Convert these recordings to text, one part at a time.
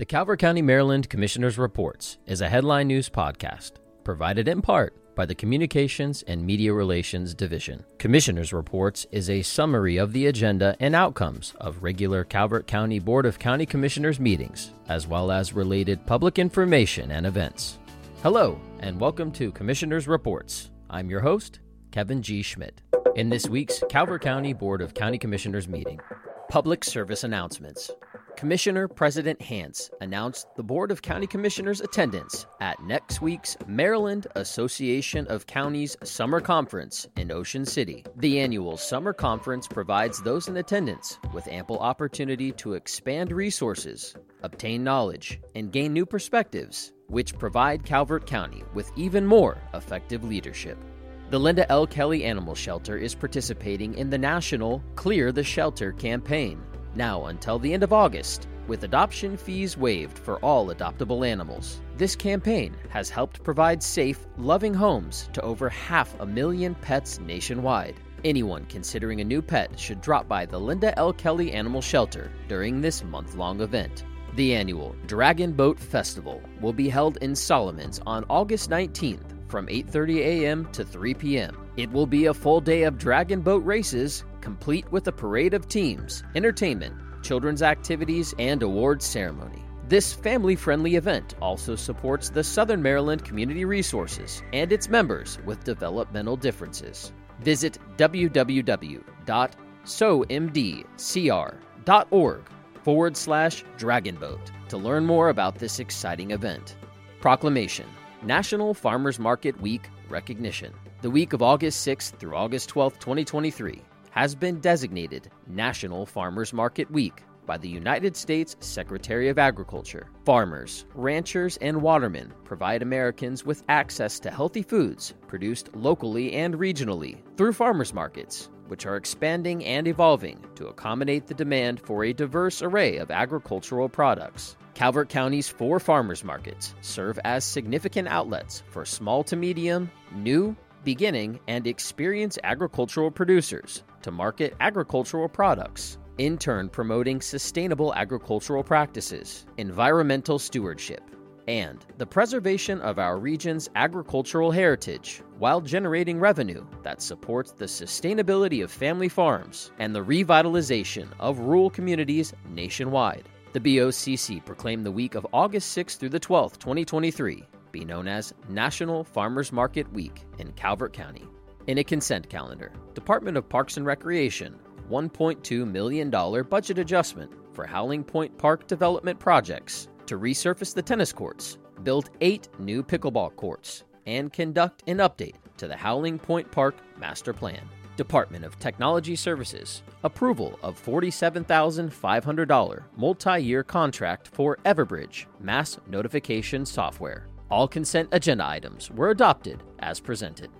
The Calvert County, Maryland Commissioner's Reports is a headline news podcast provided in part by the Communications and Media Relations Division. Commissioner's Reports is a summary of the agenda and outcomes of regular Calvert County Board of County Commissioners meetings, as well as related public information and events. Hello, and welcome to Commissioner's Reports. I'm your host, Kevin G. Schmidt. In this week's Calvert County Board of County Commissioners meeting, public service announcements. Commissioner President Hance announced the Board of County Commissioners' attendance at next week's Maryland Association of Counties Summer Conference in Ocean City. The annual summer conference provides those in attendance with ample opportunity to expand resources, obtain knowledge, and gain new perspectives, which provide Calvert County with even more effective leadership. The Linda L. Kelly Animal Shelter is participating in the national Clear the Shelter campaign now until the end of August, with adoption fees waived for all adoptable animals. This campaign has helped provide safe, loving homes to over half a million pets nationwide. Anyone considering a new pet should drop by the Linda L. Kelly Animal Shelter during this month long event. The annual Dragon Boat Festival will be held in Solomons on August 19th from 8:30 a.m. to 3 p.m. It will be a full day of dragon boat races, complete with a parade of teams, entertainment, children's activities, and awards ceremony. This family friendly event also supports the Southern Maryland Community Resources and its members with developmental differences. Visit www.somdcr.org forward slash dragonboat to learn more about this exciting event. Proclamation National Farmers Market Week recognition. The week of August 6th through August 12th, 2023 has been designated National Farmers Market Week by the United States Secretary of Agriculture. Farmers, ranchers, and watermen provide Americans with access to healthy foods produced locally and regionally through farmers markets, which are expanding and evolving to accommodate the demand for a diverse array of agricultural products. Calvert County's four farmers markets serve as significant outlets for small to medium, new, beginning, and experienced agricultural producers to market agricultural products, in turn, promoting sustainable agricultural practices, environmental stewardship, and the preservation of our region's agricultural heritage while generating revenue that supports the sustainability of family farms and the revitalization of rural communities nationwide. The BOCC proclaimed the week of August 6th through the 12th, 2023, be known as National Farmers Market Week in Calvert County. In a consent calendar, Department of Parks and Recreation $1.2 million budget adjustment for Hallowing Point Park development projects to resurface the tennis courts, build eight new pickleball courts, and conduct an update to the Hallowing Point Park Master Plan. Department of Technology Services approval of $47,500 multi year contract for Everbridge mass notification software. All consent agenda items were adopted as presented.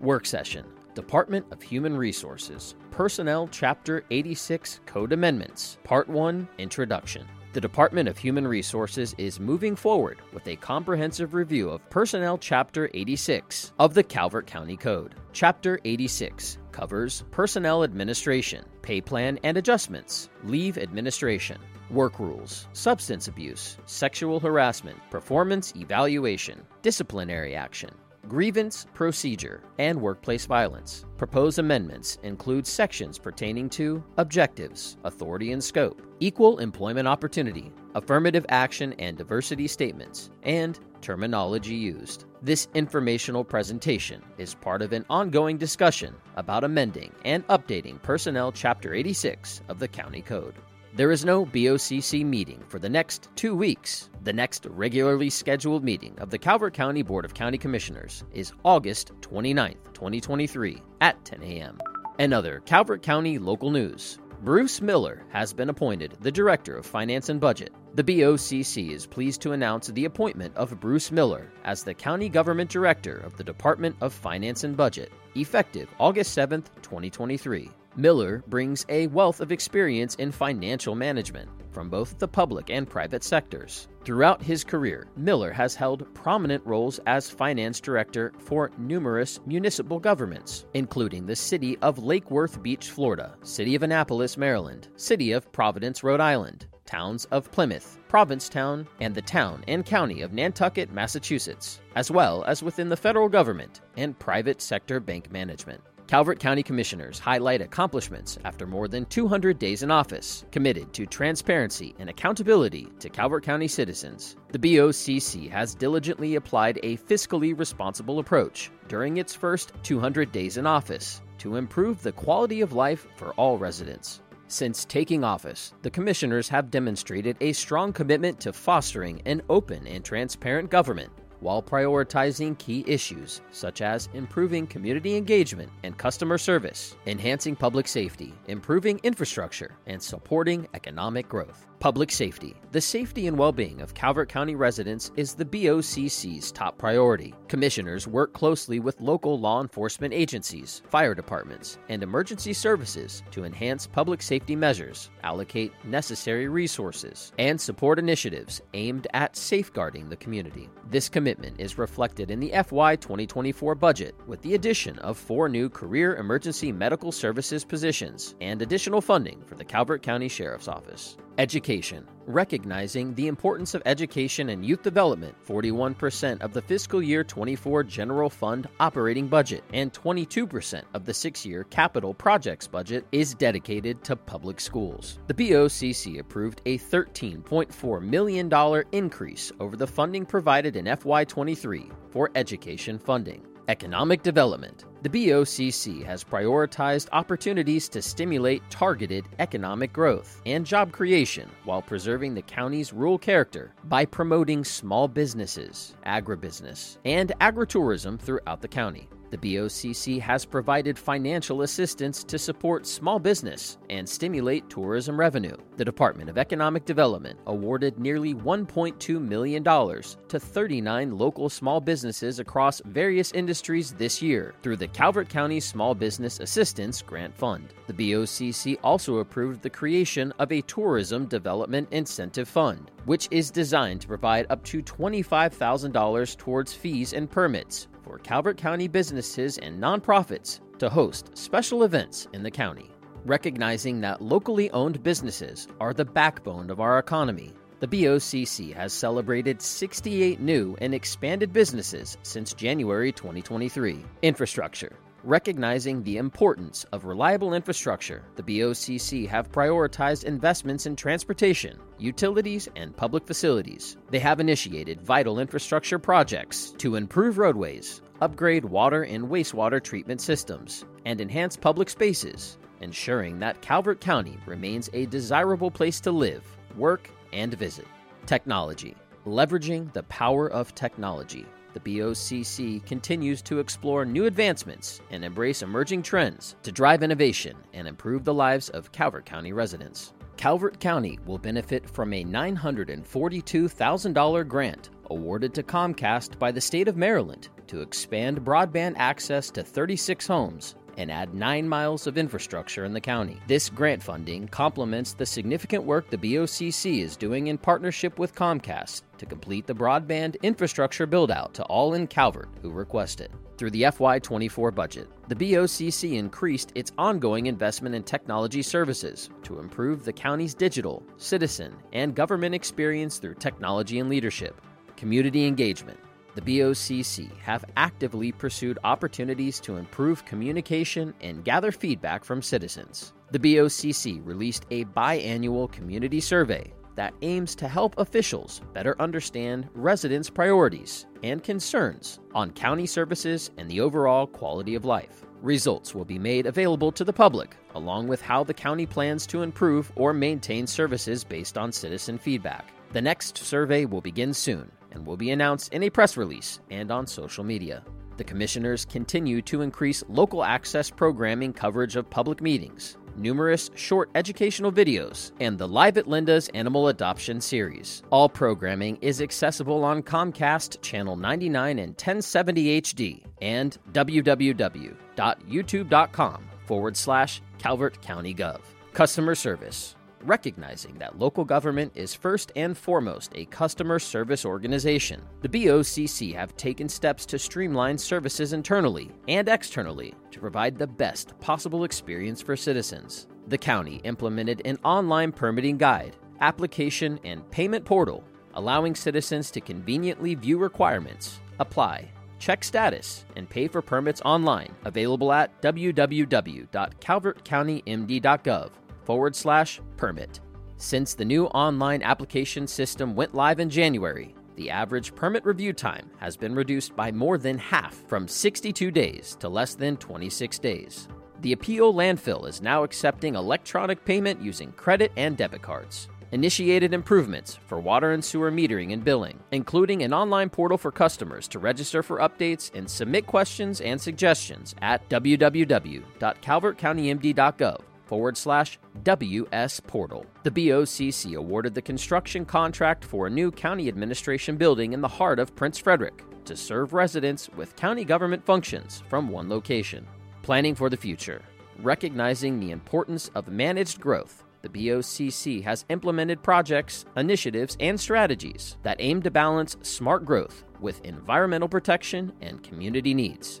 Work session Department of Human Resources Personnel Chapter 86 Code Amendments Part 1 Introduction. The Department of Human Resources is moving forward with a comprehensive review of Personnel Chapter 86 of the Calvert County Code. Chapter 86 covers personnel administration, pay plan and adjustments, leave administration, work rules, substance abuse, sexual harassment, performance evaluation, disciplinary action, grievance procedure, and workplace violence. Proposed amendments include sections pertaining to objectives, authority and scope, equal employment opportunity, affirmative action and diversity statements, and terminology used. This informational presentation is part of an ongoing discussion about amending and updating Personnel Chapter 86 of the County Code. There is no BOCC meeting for the next two weeks. The next regularly scheduled meeting of the Calvert County Board of County Commissioners is August 29th, 2023, at 10 a.m. And other Calvert County local news. Bruce Miller has been appointed the Director of Finance and Budget. The BOCC is pleased to announce the appointment of Bruce Miller as the County Government Director of the Department of Finance and Budget, effective August 7th, 2023. Miller brings a wealth of experience in financial management from both the public and private sectors. Throughout his career, Miller has held prominent roles as finance director for numerous municipal governments, including the City of Lake Worth Beach, Florida, City of Annapolis, Maryland, City of Providence, Rhode Island, towns of Plymouth, Provincetown, and the town and county of Nantucket, Massachusetts, as well as within the federal government and private sector bank management. Calvert County Commissioners highlight accomplishments after more than 200 days in office, committed to transparency and accountability to Calvert County citizens. The BOCC has diligently applied a fiscally responsible approach during its first 200 days in office to improve the quality of life for all residents. Since taking office, the commissioners have demonstrated a strong commitment to fostering an open and transparent government while prioritizing key issues such as improving community engagement and customer service, enhancing public safety, improving infrastructure, and supporting economic growth. Public safety. The safety and well being of Calvert County residents is the BOCC's top priority. Commissioners work closely with local law enforcement agencies, fire departments, and emergency services to enhance public safety measures, allocate necessary resources, and support initiatives aimed at safeguarding the community. This commitment is reflected in the FY 2024 budget with the addition of four new career emergency medical services positions and additional funding for the Calvert County Sheriff's Office. Education. Recognizing the importance of education and youth development, 41% of the fiscal year 24 general fund operating budget and 22% of the six year capital projects budget is dedicated to public schools. The BOCC approved a $13.4 million increase over the funding provided in FY23 for education funding. Economic development. The BOCC has prioritized opportunities to stimulate targeted economic growth and job creation while preserving the county's rural character by promoting small businesses, agribusiness, and agritourism throughout the county. The BOCC has provided financial assistance to support small business and stimulate tourism revenue. The Department of Economic Development awarded nearly $1.2 million to 39 local small businesses across various industries this year through the Calvert County Small Business Assistance Grant Fund. The BOCC also approved the creation of a Tourism Development Incentive Fund, which is designed to provide up to $25,000 towards fees and permits for Calvert County businesses and nonprofits to host special events in the county. Recognizing that locally owned businesses are the backbone of our economy, the BOCC has celebrated 68 new and expanded businesses since January 2023. Infrastructure. Recognizing the importance of reliable infrastructure, the BOCC have prioritized investments in transportation, utilities, and public facilities. They have initiated vital infrastructure projects to improve roadways, upgrade water and wastewater treatment systems, and enhance public spaces, ensuring that Calvert County remains a desirable place to live, work, and visit. Technology. Leveraging the power of technology the BOCC continues to explore new advancements and embrace emerging trends to drive innovation and improve the lives of Calvert County residents. Calvert County will benefit from a $942,000 grant awarded to Comcast by the state of Maryland to expand broadband access to 36 homes and add 9 miles of infrastructure in the county. This grant funding complements the significant work the BOCC is doing in partnership with Comcast to complete the broadband infrastructure buildout to all in Calvert who request it. Through the FY24 budget, the BOCC increased its ongoing investment in technology services to improve the county's digital, citizen, and government experience through technology and leadership, community engagement, the BOCC have actively pursued opportunities to improve communication and gather feedback from citizens. The BOCC released a biannual community survey that aims to help officials better understand residents' priorities and concerns on county services and the overall quality of life. Results will be made available to the public, along with how the county plans to improve or maintain services based on citizen feedback. The next survey will begin soon and will be announced in a press release and on social media. The commissioners continue to increase local access programming coverage of public meetings, numerous short educational videos, and the Live at Linda's Animal Adoption series. All programming is accessible on Comcast Channel 99 and 1070 HD and www.youtube.com forward slash Calvert County Gov. Customer service recognizing that local government is first and foremost a customer service organization. The BOCC have taken steps to streamline services internally and externally to provide the best possible experience for citizens. The county implemented an online permitting guide application, and payment portal, allowing citizens to conveniently view requirements, apply, check status, and pay for permits online. Available at www.calvertcountymd.gov forward slash permit. Since the new online application system went live in January, the average permit review time has been reduced by more than half from 62 days to less than 26 days. The Appeal landfill is now accepting electronic payment using credit and debit cards. Initiated improvements for water and sewer metering and billing, including an online portal for customers to register for updates and submit questions and suggestions at www.calvertcountymd.gov forward slash WS Portal. The BOCC awarded the construction contract for a new county administration building in the heart of Prince Frederick to serve residents with county government functions from one location. Planning for the future. Recognizing the importance of managed growth, the BOCC has implemented projects, initiatives, and strategies that aim to balance smart growth with environmental protection and community needs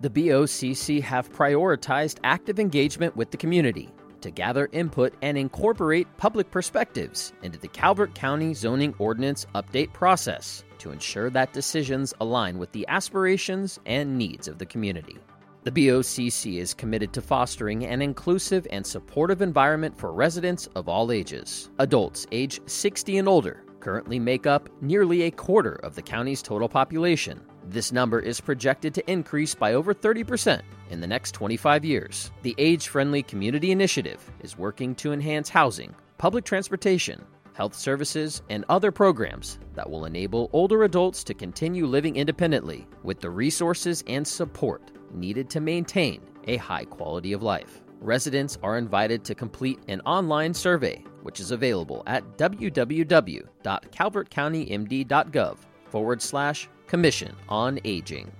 the BOCC have prioritized active engagement with the community to gather input and incorporate public perspectives into the Calvert County Zoning Ordinance update process to ensure that decisions align with the aspirations and needs of the community. The BOCC is committed to fostering an inclusive and supportive environment for residents of all ages. Adults age 60 and older currently make up nearly a quarter of the county's total population, this number is projected to increase by over 30% in the next 25 years. The Age Friendly Community Initiative is working to enhance housing, public transportation, health services, and other programs that will enable older adults to continue living independently with the resources and support needed to maintain a high quality of life. Residents are invited to complete an online survey, which is available at www.calvertcountymd.gov forward slash Commission on Aging.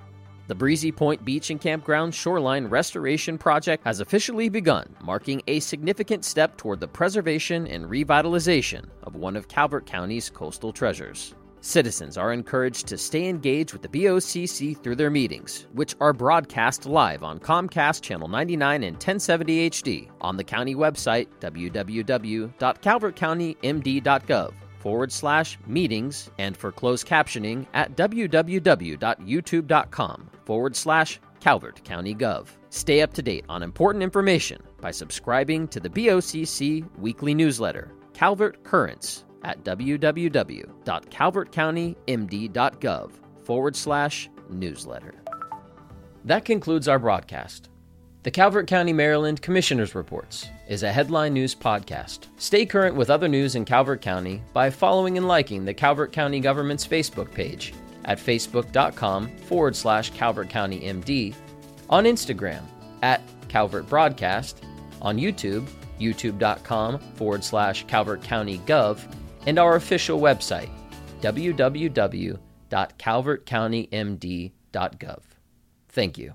The Breezy Point Beach and Campground Shoreline Restoration Project has officially begun, marking a significant step toward the preservation and revitalization of one of Calvert County's coastal treasures. Citizens are encouraged to stay engaged with the BOCC through their meetings, which are broadcast live on Comcast Channel 99 and 1070 HD on the county website www.calvertcountymd.gov forward slash meetings and for closed captioning at www.youtube.com forward slash Calvert County Gov. Stay up to date on important information by subscribing to the BOCC weekly newsletter, Calvert Currents, at www.calvertcountymd.gov forward slash newsletter. That concludes our broadcast. The Calvert County, Maryland Commissioner's Reports is a headline news podcast. Stay current with other news in Calvert County by following and liking the Calvert County government's Facebook page at facebook.com forward slash Calvert County MD, on Instagram at Calvert Broadcast, on YouTube, youtube.com forward slash Calvert County Gov, and our official website, www.calvertcountymd.gov. Thank you.